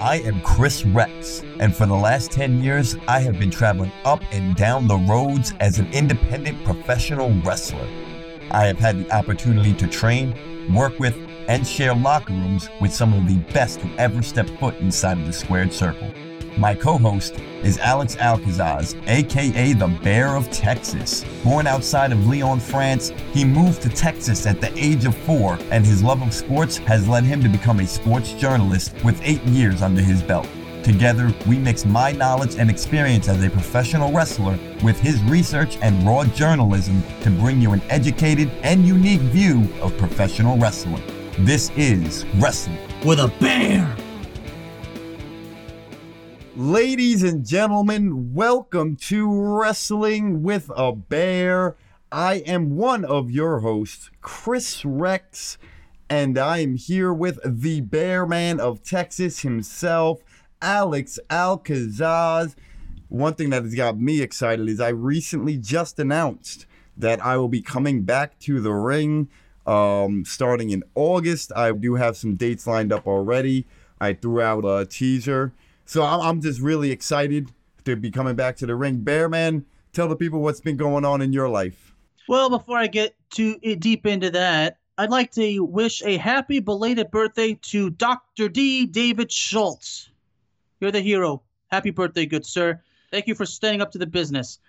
I am Chris Rex, and for the last 10 years, I have been traveling up and down the roads as an independent professional wrestler. I have had the opportunity to train, work with, and share locker rooms with some of the best who ever stepped foot inside of the squared circle. My co host is Alex Alcazaz, aka the Bear of Texas. Born outside of Lyon, France, he moved to Texas at the age of four, and his love of sports has led him to become a sports journalist with eight years under his belt. Together, we mix my knowledge and experience as a professional wrestler with his research and raw journalism to bring you an educated and unique view of professional wrestling. This is Wrestling with a Bear. Ladies and gentlemen, welcome to Wrestling with a Bear. I am one of your hosts, Chris Rex, and I am here with the Bear Man of Texas himself, Alex Alcazaz. One thing that has got me excited is I recently just announced that I will be coming back to the ring um, starting in August. I do have some dates lined up already. I threw out a teaser so I'm, just really excited to be coming back to the ring. Bearman, tell the people what's been going on in your life. Well, before I get too eh, deep into that, I'd like to wish a happy belated birthday to Dr. D. David Schultz. You're the hero. Happy birthday, good sir. Thank you for standing up to the business.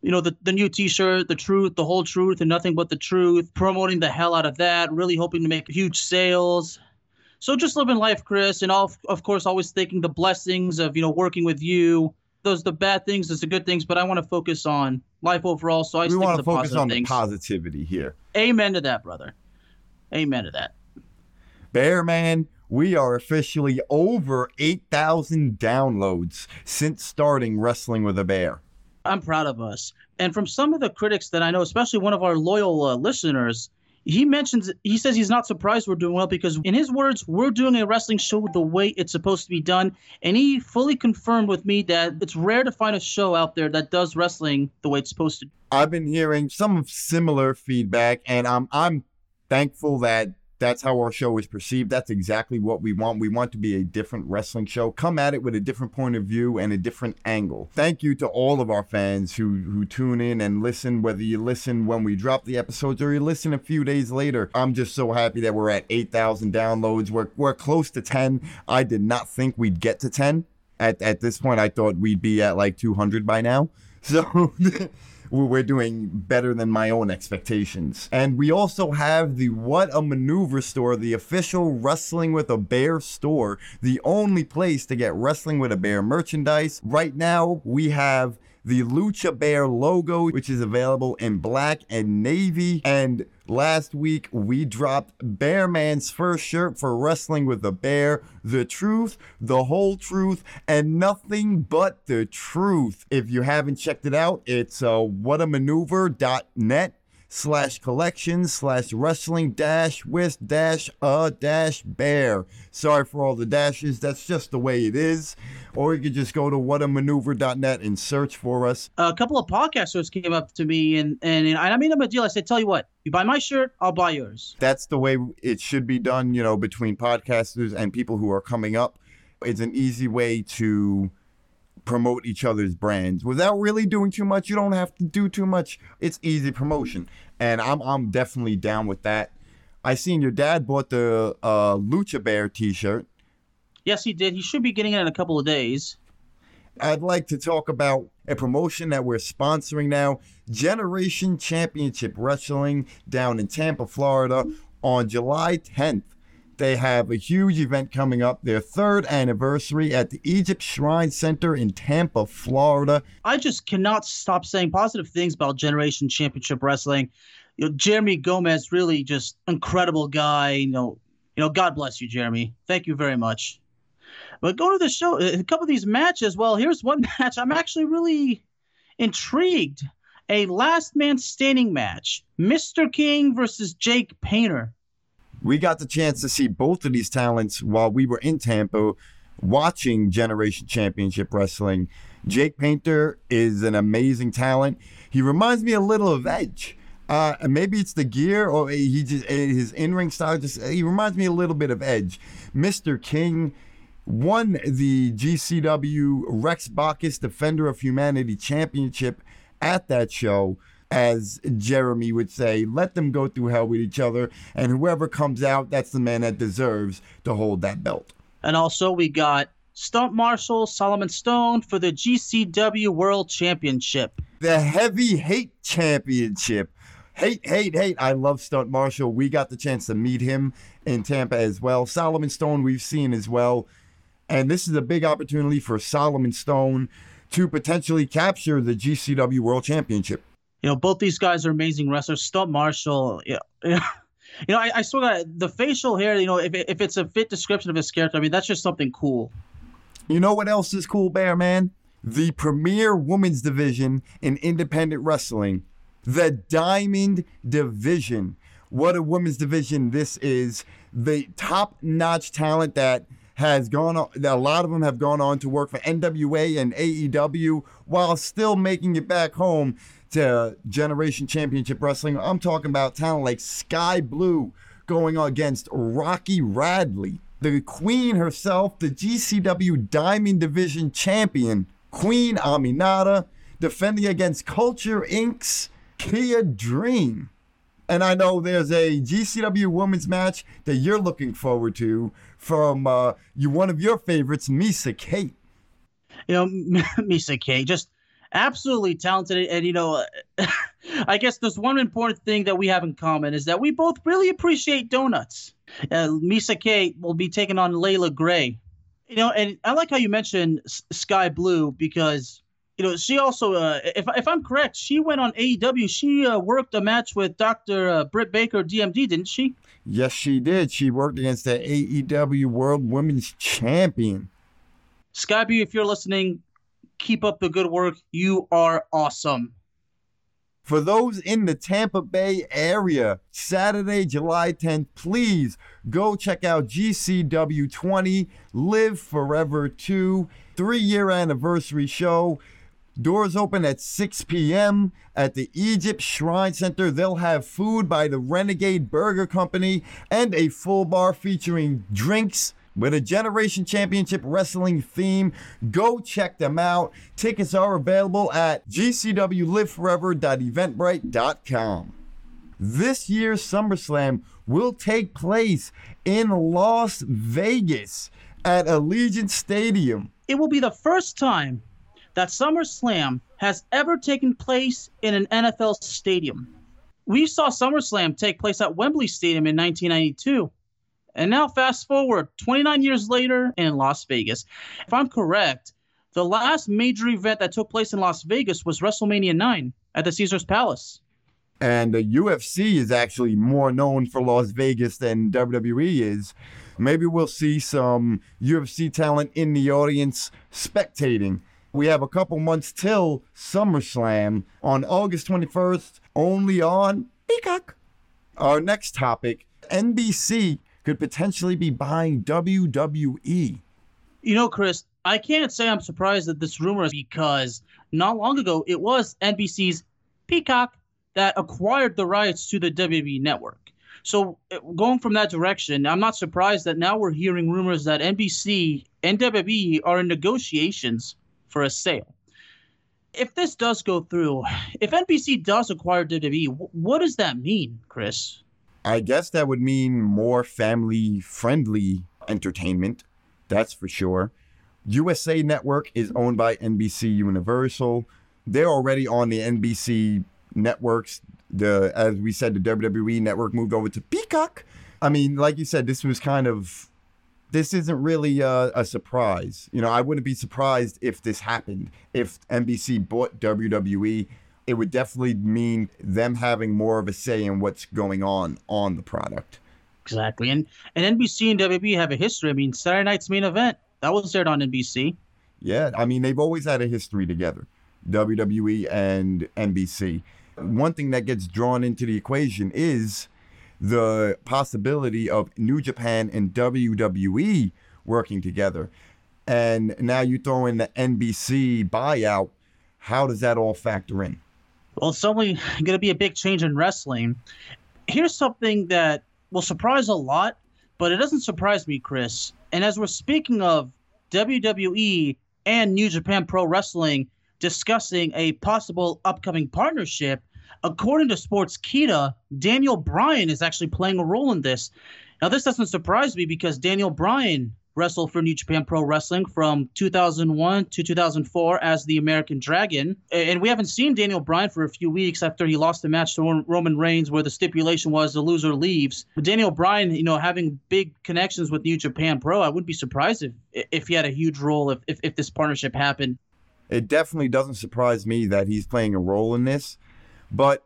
You know, the, the new t shirt, the truth, the whole truth, and nothing but the truth, promoting the hell out of that, really hoping to make huge sales. So just living life, Chris, and all, of course, always thinking the blessings of you know working with you. Those the bad things, those the good things, but I want to focus on life overall. So I we want to focus on things. the positivity here. Amen to that, brother. Amen to that. Bear man, we are officially over 8,000 downloads since starting Wrestling with a Bear. I'm proud of us. And from some of the critics that I know, especially one of our loyal uh, listeners, he mentions he says he's not surprised we're doing well because in his words we're doing a wrestling show the way it's supposed to be done. And he fully confirmed with me that it's rare to find a show out there that does wrestling the way it's supposed to. I've been hearing some similar feedback and i'm i'm thankful that that's how our show is perceived. That's exactly what we want. We want to be a different wrestling show. Come at it with a different point of view and a different angle. Thank you to all of our fans who who tune in and listen, whether you listen when we drop the episodes or you listen a few days later. I'm just so happy that we're at 8,000 downloads. We're we're close to 10. I did not think we'd get to 10. At at this point I thought we'd be at like 200 by now. So we're doing better than my own expectations. And we also have the What a Maneuver store, the official Wrestling with a Bear store, the only place to get Wrestling with a Bear merchandise. Right now, we have the Lucha Bear logo, which is available in black and navy. And last week we dropped Bear Man's first shirt for Wrestling with the Bear. The truth, the whole truth, and nothing but the truth. If you haven't checked it out, it's uh, whatamaneuver.net slash collection slash wrestling dash with dash a dash bear. Sorry for all the dashes. That's just the way it is. Or you could just go to whatamaneuver.net and search for us. A couple of podcasters came up to me and, and, and I made them a deal. I said, tell you what, you buy my shirt, I'll buy yours. That's the way it should be done, you know, between podcasters and people who are coming up. It's an easy way to promote each other's brands without really doing too much. You don't have to do too much. It's easy promotion, and I'm I'm definitely down with that. I seen your dad bought the uh, Lucha Bear T-shirt. Yes, he did. He should be getting it in a couple of days. I'd like to talk about a promotion that we're sponsoring now Generation Championship Wrestling down in Tampa, Florida on July 10th. They have a huge event coming up, their third anniversary at the Egypt Shrine Center in Tampa, Florida. I just cannot stop saying positive things about Generation Championship Wrestling. You know, Jeremy Gomez, really just incredible guy. You know, you know, God bless you, Jeremy. Thank you very much. But going to the show, uh, a couple of these matches. Well, here's one match I'm actually really intrigued. A last man standing match: Mr. King versus Jake Painter we got the chance to see both of these talents while we were in Tampa watching Generation Championship Wrestling. Jake Painter is an amazing talent. He reminds me a little of Edge. Uh, maybe it's the gear, or he just his in ring style. Just he reminds me a little bit of Edge. Mr. King won the GCW Rex Bacchus Defender of Humanity Championship at that show. As Jeremy would say, let them go through hell with each other, and whoever comes out, that's the man that deserves to hold that belt. And also, we got Stunt Marshal Solomon Stone for the GCW World Championship. The Heavy Hate Championship. Hate, hate, hate. I love Stunt Marshal. We got the chance to meet him in Tampa as well. Solomon Stone, we've seen as well. And this is a big opportunity for Solomon Stone to potentially capture the GCW World Championship. You know, both these guys are amazing wrestlers. Stunt Marshall, yeah. You know, I, I swear that the facial hair, you know, if, if it's a fit description of his character, I mean, that's just something cool. You know what else is cool, Bear Man? The premier women's division in independent wrestling, the Diamond Division. What a women's division this is. The top notch talent that has gone on, a lot of them have gone on to work for NWA and AEW while still making it back home to Generation Championship Wrestling. I'm talking about talent like Sky Blue going against Rocky Radley, the queen herself, the GCW Diamond Division champion, Queen Aminata, defending against Culture Inc.'s Kia Dream. And I know there's a GCW women's match that you're looking forward to from uh, you one of your favorites, Misa Kate. You know, Misa Kate, just absolutely talented. And, you know, I guess there's one important thing that we have in common is that we both really appreciate donuts. Uh, Misa Kate will be taking on Layla Gray. You know, and I like how you mentioned Sky Blue because you know, she also, uh, if if I'm correct, she went on AEW. She uh, worked a match with Doctor uh, Britt Baker, DMD, didn't she? Yes, she did. She worked against the AEW World Women's Champion. Sky Blue, if you're listening, keep up the good work. You are awesome. For those in the Tampa Bay area, Saturday, July 10th, please go check out GCW 20 Live Forever 2 three year anniversary show. Doors open at 6 p.m. at the Egypt Shrine Center. They'll have food by the Renegade Burger Company and a full bar featuring drinks with a Generation Championship Wrestling theme. Go check them out. Tickets are available at gcwliveforever.eventbrite.com. This year's SummerSlam will take place in Las Vegas at Allegiant Stadium. It will be the first time that SummerSlam has ever taken place in an NFL stadium. We saw SummerSlam take place at Wembley Stadium in 1992. And now, fast forward 29 years later in Las Vegas. If I'm correct, the last major event that took place in Las Vegas was WrestleMania 9 at the Caesars Palace. And the UFC is actually more known for Las Vegas than WWE is. Maybe we'll see some UFC talent in the audience spectating we have a couple months till SummerSlam on August 21st, only on Peacock. Our next topic NBC could potentially be buying WWE. You know, Chris, I can't say I'm surprised at this rumor because not long ago it was NBC's Peacock that acquired the rights to the WWE network. So uh, going from that direction, I'm not surprised that now we're hearing rumors that NBC and WWE are in negotiations for a sale. If this does go through, if NBC does acquire WWE, what does that mean, Chris? I guess that would mean more family friendly entertainment. That's for sure. USA Network is owned by NBC Universal. They're already on the NBC networks. The as we said, the WWE network moved over to Peacock. I mean, like you said, this was kind of this isn't really a, a, surprise. You know, I wouldn't be surprised if this happened. If NBC bought WWE, it would definitely mean them having more of a say in what's going on on the product. Exactly, and and NBC and WWE have a history. I mean, Saturday Night's main event that was aired on NBC. Yeah, I mean they've always had a history together, WWE and NBC. One thing that gets drawn into the equation is the possibility of New Japan and WWE working together. And now you throw in the NBC buyout. How does that all factor in? Well, it's only going to be a big change in wrestling. Here's something that will surprise a lot, but it doesn't surprise me, Chris. And as we're speaking of WWE and New Japan Pro Wrestling discussing a possible upcoming partnership, according to Sports Sportskeeda, Daniel Bryan is actually playing a role in this. Now, this doesn't surprise me because Daniel Bryan wrestled for New Japan Pro Wrestling from 2001 to 2004 as the American Dragon. And we haven't seen Daniel Bryan for a few weeks after he lost the match to Roman Reigns where the stipulation was the loser leaves. But Daniel Bryan, you know, having big connections with New Japan Pro, I wouldn't be surprised if, if he had a huge role if, if, if this partnership happened. It definitely doesn't surprise me that he's playing a role in this. But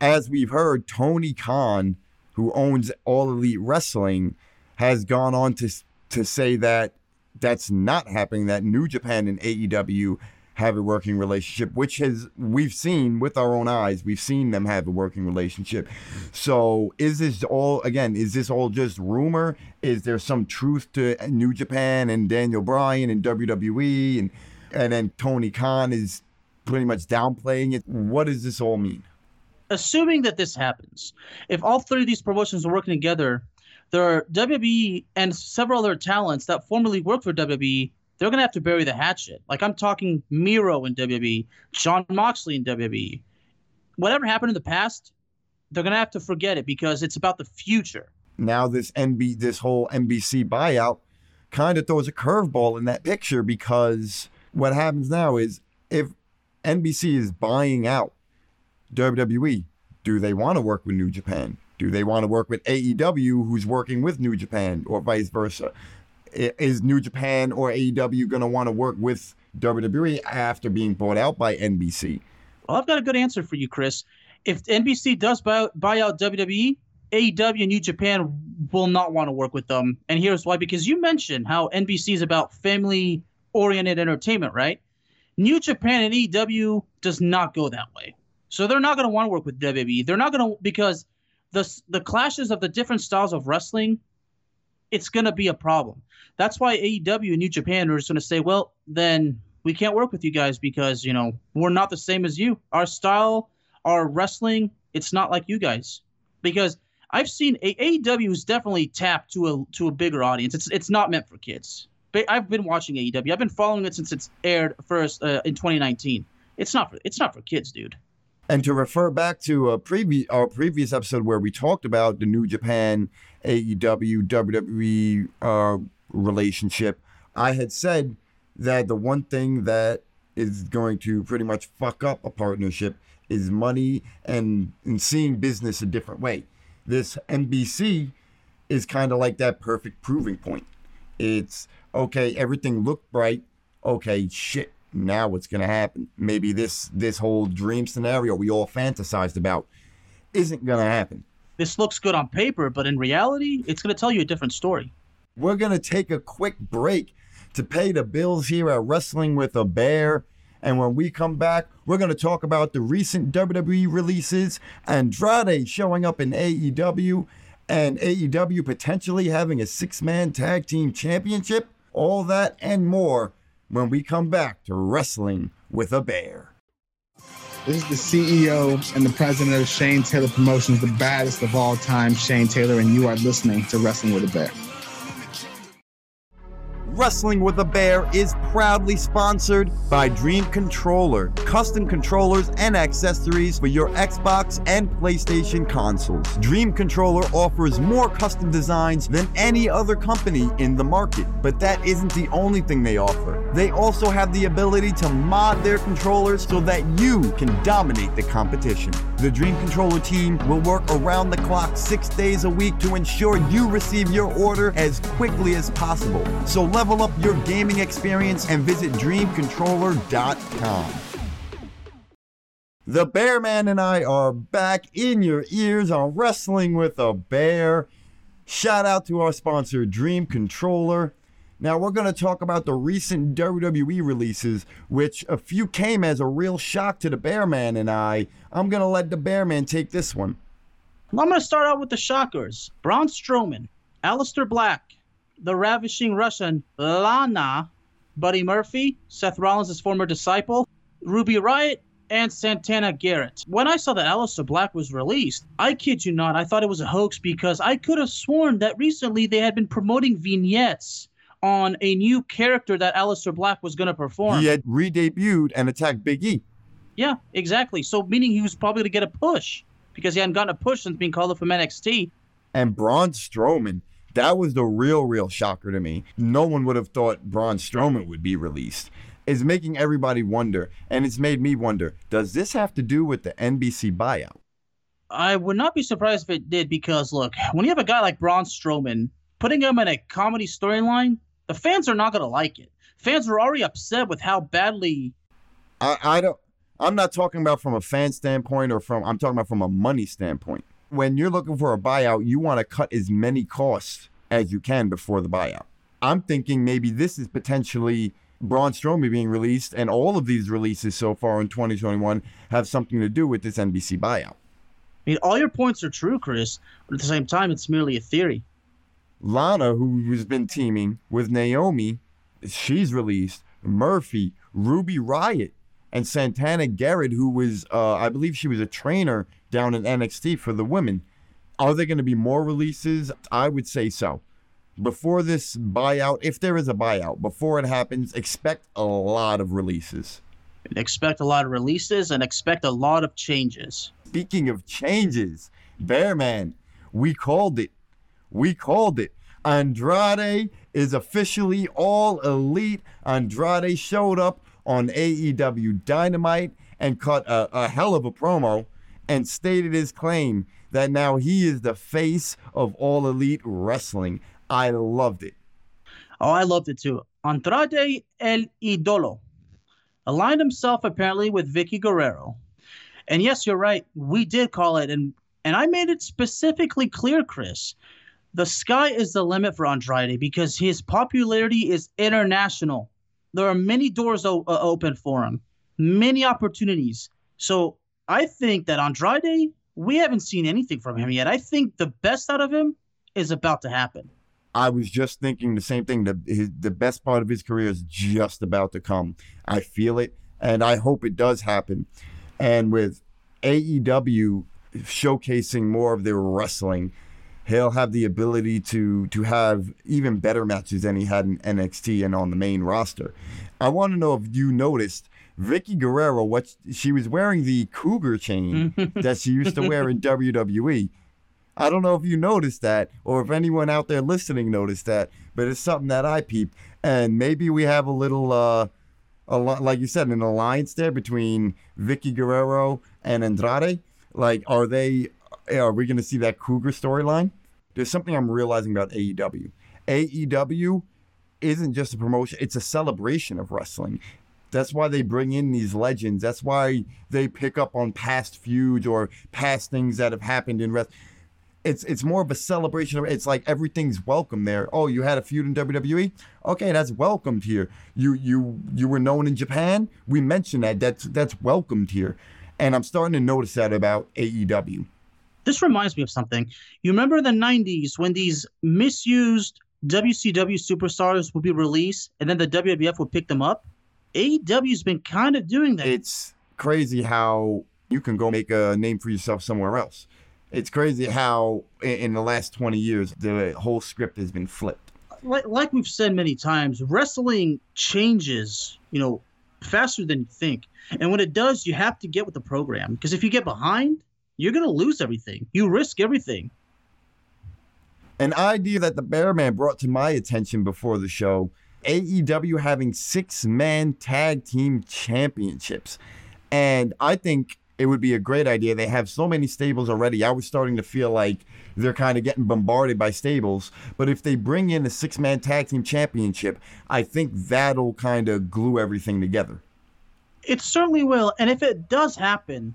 as we've heard, Tony Khan, who owns All Elite Wrestling, has gone on to to say that that's not happening, that New Japan and AEW have a working relationship, which has we've seen with our own eyes. We've seen them have a working relationship. So is this all again? Is this all just rumor? Is there some truth to New Japan and Daniel Bryan and WWE and and then Tony Khan is pretty much downplaying it? What does this all mean? Assuming that this happens, if all three of these promotions are working together, there are WWE and several other talents that formerly worked for WWE. They're gonna have to bury the hatchet. Like I'm talking Miro in WWE, Jon Moxley in WWE. Whatever happened in the past, they're gonna have to forget it because it's about the future. Now this NB this whole NBC buyout kind of throws a curveball in that picture because what happens now is if NBC is buying out WWE, do they want to work with New Japan? Do they want to work with AEW, who's working with New Japan, or vice versa? Is New Japan or AEW going to want to work with WWE after being bought out by NBC? Well, I've got a good answer for you, Chris. If NBC does buy, buy out WWE, AEW and New Japan will not want to work with them. And here's why because you mentioned how NBC is about family oriented entertainment, right? New Japan and AEW does not go that way. So they're not going to want to work with WWE. They're not going to because the the clashes of the different styles of wrestling, it's gonna be a problem. That's why AEW and New Japan are just gonna say, well, then we can't work with you guys because you know we're not the same as you. Our style, our wrestling, it's not like you guys. Because I've seen AEW is definitely tapped to a to a bigger audience. It's it's not meant for kids. But I've been watching AEW. I've been following it since it's aired first uh, in 2019. It's not for it's not for kids, dude. And to refer back to a previous our previous episode where we talked about the New Japan AEW WWE uh, relationship, I had said that the one thing that is going to pretty much fuck up a partnership is money and, and seeing business a different way. This NBC is kind of like that perfect proving point. It's okay, everything looked bright. Okay, shit, now what's going to happen? Maybe this this whole dream scenario we all fantasized about isn't going to happen. This looks good on paper, but in reality, it's going to tell you a different story. We're going to take a quick break to pay the bills here at Wrestling with a Bear. And when we come back, we're going to talk about the recent WWE releases, Andrade showing up in AEW, and AEW potentially having a six man tag team championship. All that and more when we come back to Wrestling with a Bear. This is the CEO and the president of Shane Taylor Promotions, the baddest of all time, Shane Taylor, and you are listening to Wrestling with a Bear. Wrestling with a Bear is proudly sponsored by Dream Controller, custom controllers and accessories for your Xbox and PlayStation consoles. Dream Controller offers more custom designs than any other company in the market, but that isn't the only thing they offer. They also have the ability to mod their controllers so that you can dominate the competition. The Dream Controller team will work around the clock six days a week to ensure you receive your order as quickly as possible. So level up your gaming experience and visit dreamcontroller.com. The Bear Man and I are back in your ears on Wrestling with a Bear. Shout out to our sponsor, Dream Controller. Now, we're going to talk about the recent WWE releases, which a few came as a real shock to the Bear Man and I. I'm going to let the Bear Man take this one. I'm going to start out with the shockers Braun Strowman, Aleister Black, the ravishing Russian Lana, Buddy Murphy, Seth Rollins' former disciple, Ruby Riott, and Santana Garrett. When I saw that Aleister Black was released, I kid you not, I thought it was a hoax because I could have sworn that recently they had been promoting vignettes on a new character that Aleister Black was going to perform. He had re-debuted and attacked Big E. Yeah, exactly. So meaning he was probably going to get a push because he hadn't gotten a push since being called up from NXT. And Braun Strowman, that was the real, real shocker to me. No one would have thought Braun Strowman would be released. It's making everybody wonder, and it's made me wonder: Does this have to do with the NBC buyout? I would not be surprised if it did because look, when you have a guy like Braun Strowman, putting him in a comedy storyline, the fans are not going to like it. Fans are already upset with how badly. I, I don't. I'm not talking about from a fan standpoint or from. I'm talking about from a money standpoint. When you're looking for a buyout, you want to cut as many costs as you can before the buyout. I'm thinking maybe this is potentially Braun Strowman being released, and all of these releases so far in 2021 have something to do with this NBC buyout. I mean, all your points are true, Chris, but at the same time, it's merely a theory. Lana, who has been teaming with Naomi, she's released. Murphy, Ruby Riott, and Santana Garrett, who was, uh, I believe she was a trainer down in NXT for the women. Are there going to be more releases? I would say so before this buyout, if there is a buyout, before it happens, expect a lot of releases. Expect a lot of releases and expect a lot of changes. Speaking of changes, Bearman, we called it. We called it. Andrade is officially all elite. Andrade showed up on AEW Dynamite and cut a, a hell of a promo and stated his claim that now he is the face of all elite wrestling. I loved it. Oh, I loved it too. Andrade El Idolo aligned himself apparently with Vickie Guerrero. And yes, you're right. We did call it, and and I made it specifically clear, Chris. The sky is the limit for Andrade because his popularity is international. There are many doors o- uh, open for him, many opportunities. So I think that Andrade, we haven't seen anything from him yet. I think the best out of him is about to happen. I was just thinking the same thing. The his, the best part of his career is just about to come. I feel it, and I hope it does happen. And with AEW showcasing more of their wrestling, he'll have the ability to to have even better matches than he had in NXT and on the main roster. I want to know if you noticed Vickie Guerrero what she was wearing the cougar chain that she used to wear in WWE. I don't know if you noticed that or if anyone out there listening noticed that, but it's something that I peeped. And maybe we have a little, uh, a lo- like you said, an alliance there between Vickie Guerrero and Andrade. Like, are they, are we going to see that Cougar storyline? There's something I'm realizing about AEW. AEW isn't just a promotion, it's a celebration of wrestling. That's why they bring in these legends. That's why they pick up on past feuds or past things that have happened in wrestling it's it's more of a celebration. It's like everything's welcome there. Oh, you had a feud in WWE. Okay, that's welcomed here. You you you were known in Japan. We mentioned that. That's that's welcomed here, and I'm starting to notice that about AEW. This reminds me of something. You remember the '90s when these misused WCW superstars would be released, and then the WWF would pick them up. AEW's been kind of doing that. It's crazy how you can go make a name for yourself somewhere else it's crazy how in the last 20 years the whole script has been flipped. Like, like we've said many times wrestling changes you know faster than you think. And when it does you have to get with the program because if you get behind you're going to lose everything. You risk everything. An idea that the bearman brought to my attention before the show aew having six man tag team championships. And i think it would be a great idea. They have so many stables already. I was starting to feel like they're kind of getting bombarded by stables. But if they bring in a six man tag team championship, I think that'll kind of glue everything together. It certainly will. And if it does happen,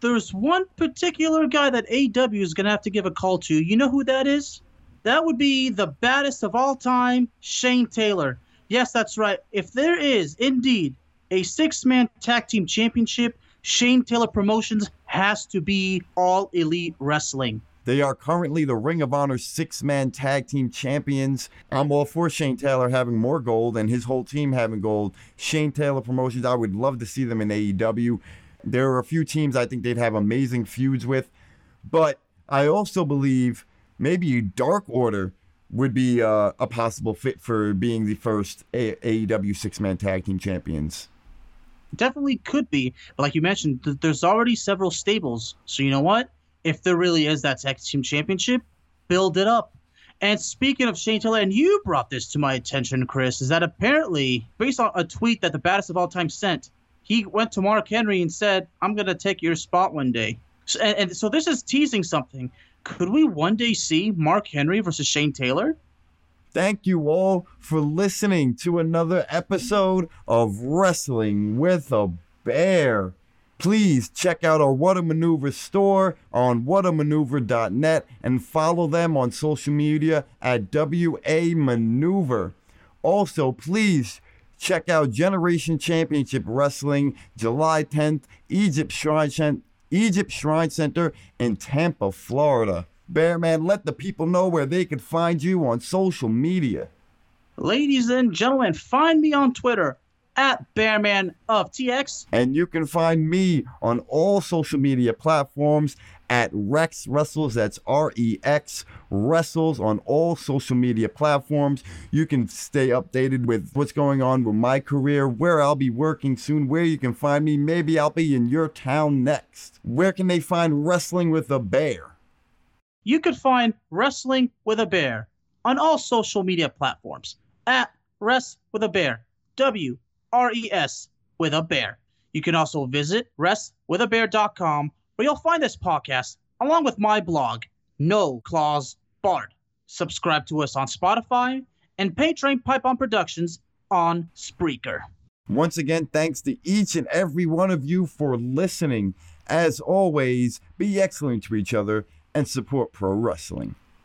there's one particular guy that AW is going to have to give a call to. You know who that is? That would be the baddest of all time, Shane Taylor. Yes, that's right. If there is indeed a six man tag team championship, Shane Taylor Promotions has to be all elite wrestling. They are currently the Ring of Honor six man tag team champions. I'm all for Shane Taylor having more gold and his whole team having gold. Shane Taylor Promotions, I would love to see them in AEW. There are a few teams I think they'd have amazing feuds with, but I also believe maybe Dark Order would be uh, a possible fit for being the first AEW six man tag team champions. Definitely could be, but like you mentioned, th- there's already several stables. So you know what? If there really is that tag team championship, build it up. And speaking of Shane Taylor, and you brought this to my attention, Chris, is that apparently, based on a tweet that the baddest of all time sent, he went to Mark Henry and said, I'm going to take your spot one day. So, and, and so this is teasing something. Could we one day see Mark Henry versus Shane Taylor? Thank you all for listening to another episode of Wrestling with a Bear. Please check out our What a Maneuver store on whatamaneuver.net and follow them on social media at WA Maneuver. Also, please check out Generation Championship Wrestling July 10th, Egypt Shrine, Egypt Shrine Center in Tampa, Florida. Bearman, let the people know where they can find you on social media. Ladies and gentlemen, find me on Twitter at Bearman of TX. And you can find me on all social media platforms at Rex Wrestles. That's R E X Wrestles on all social media platforms. You can stay updated with what's going on with my career, where I'll be working soon, where you can find me. Maybe I'll be in your town next. Where can they find Wrestling with a Bear? You could find Wrestling with a Bear on all social media platforms at Rest with a Bear. W R E S with a bear. You can also visit restwithabear.com where you'll find this podcast along with my blog, No Claws Barred. Subscribe to us on Spotify and pay Train Pipe on Productions on Spreaker. Once again, thanks to each and every one of you for listening. As always, be excellent to each other and support pro wrestling.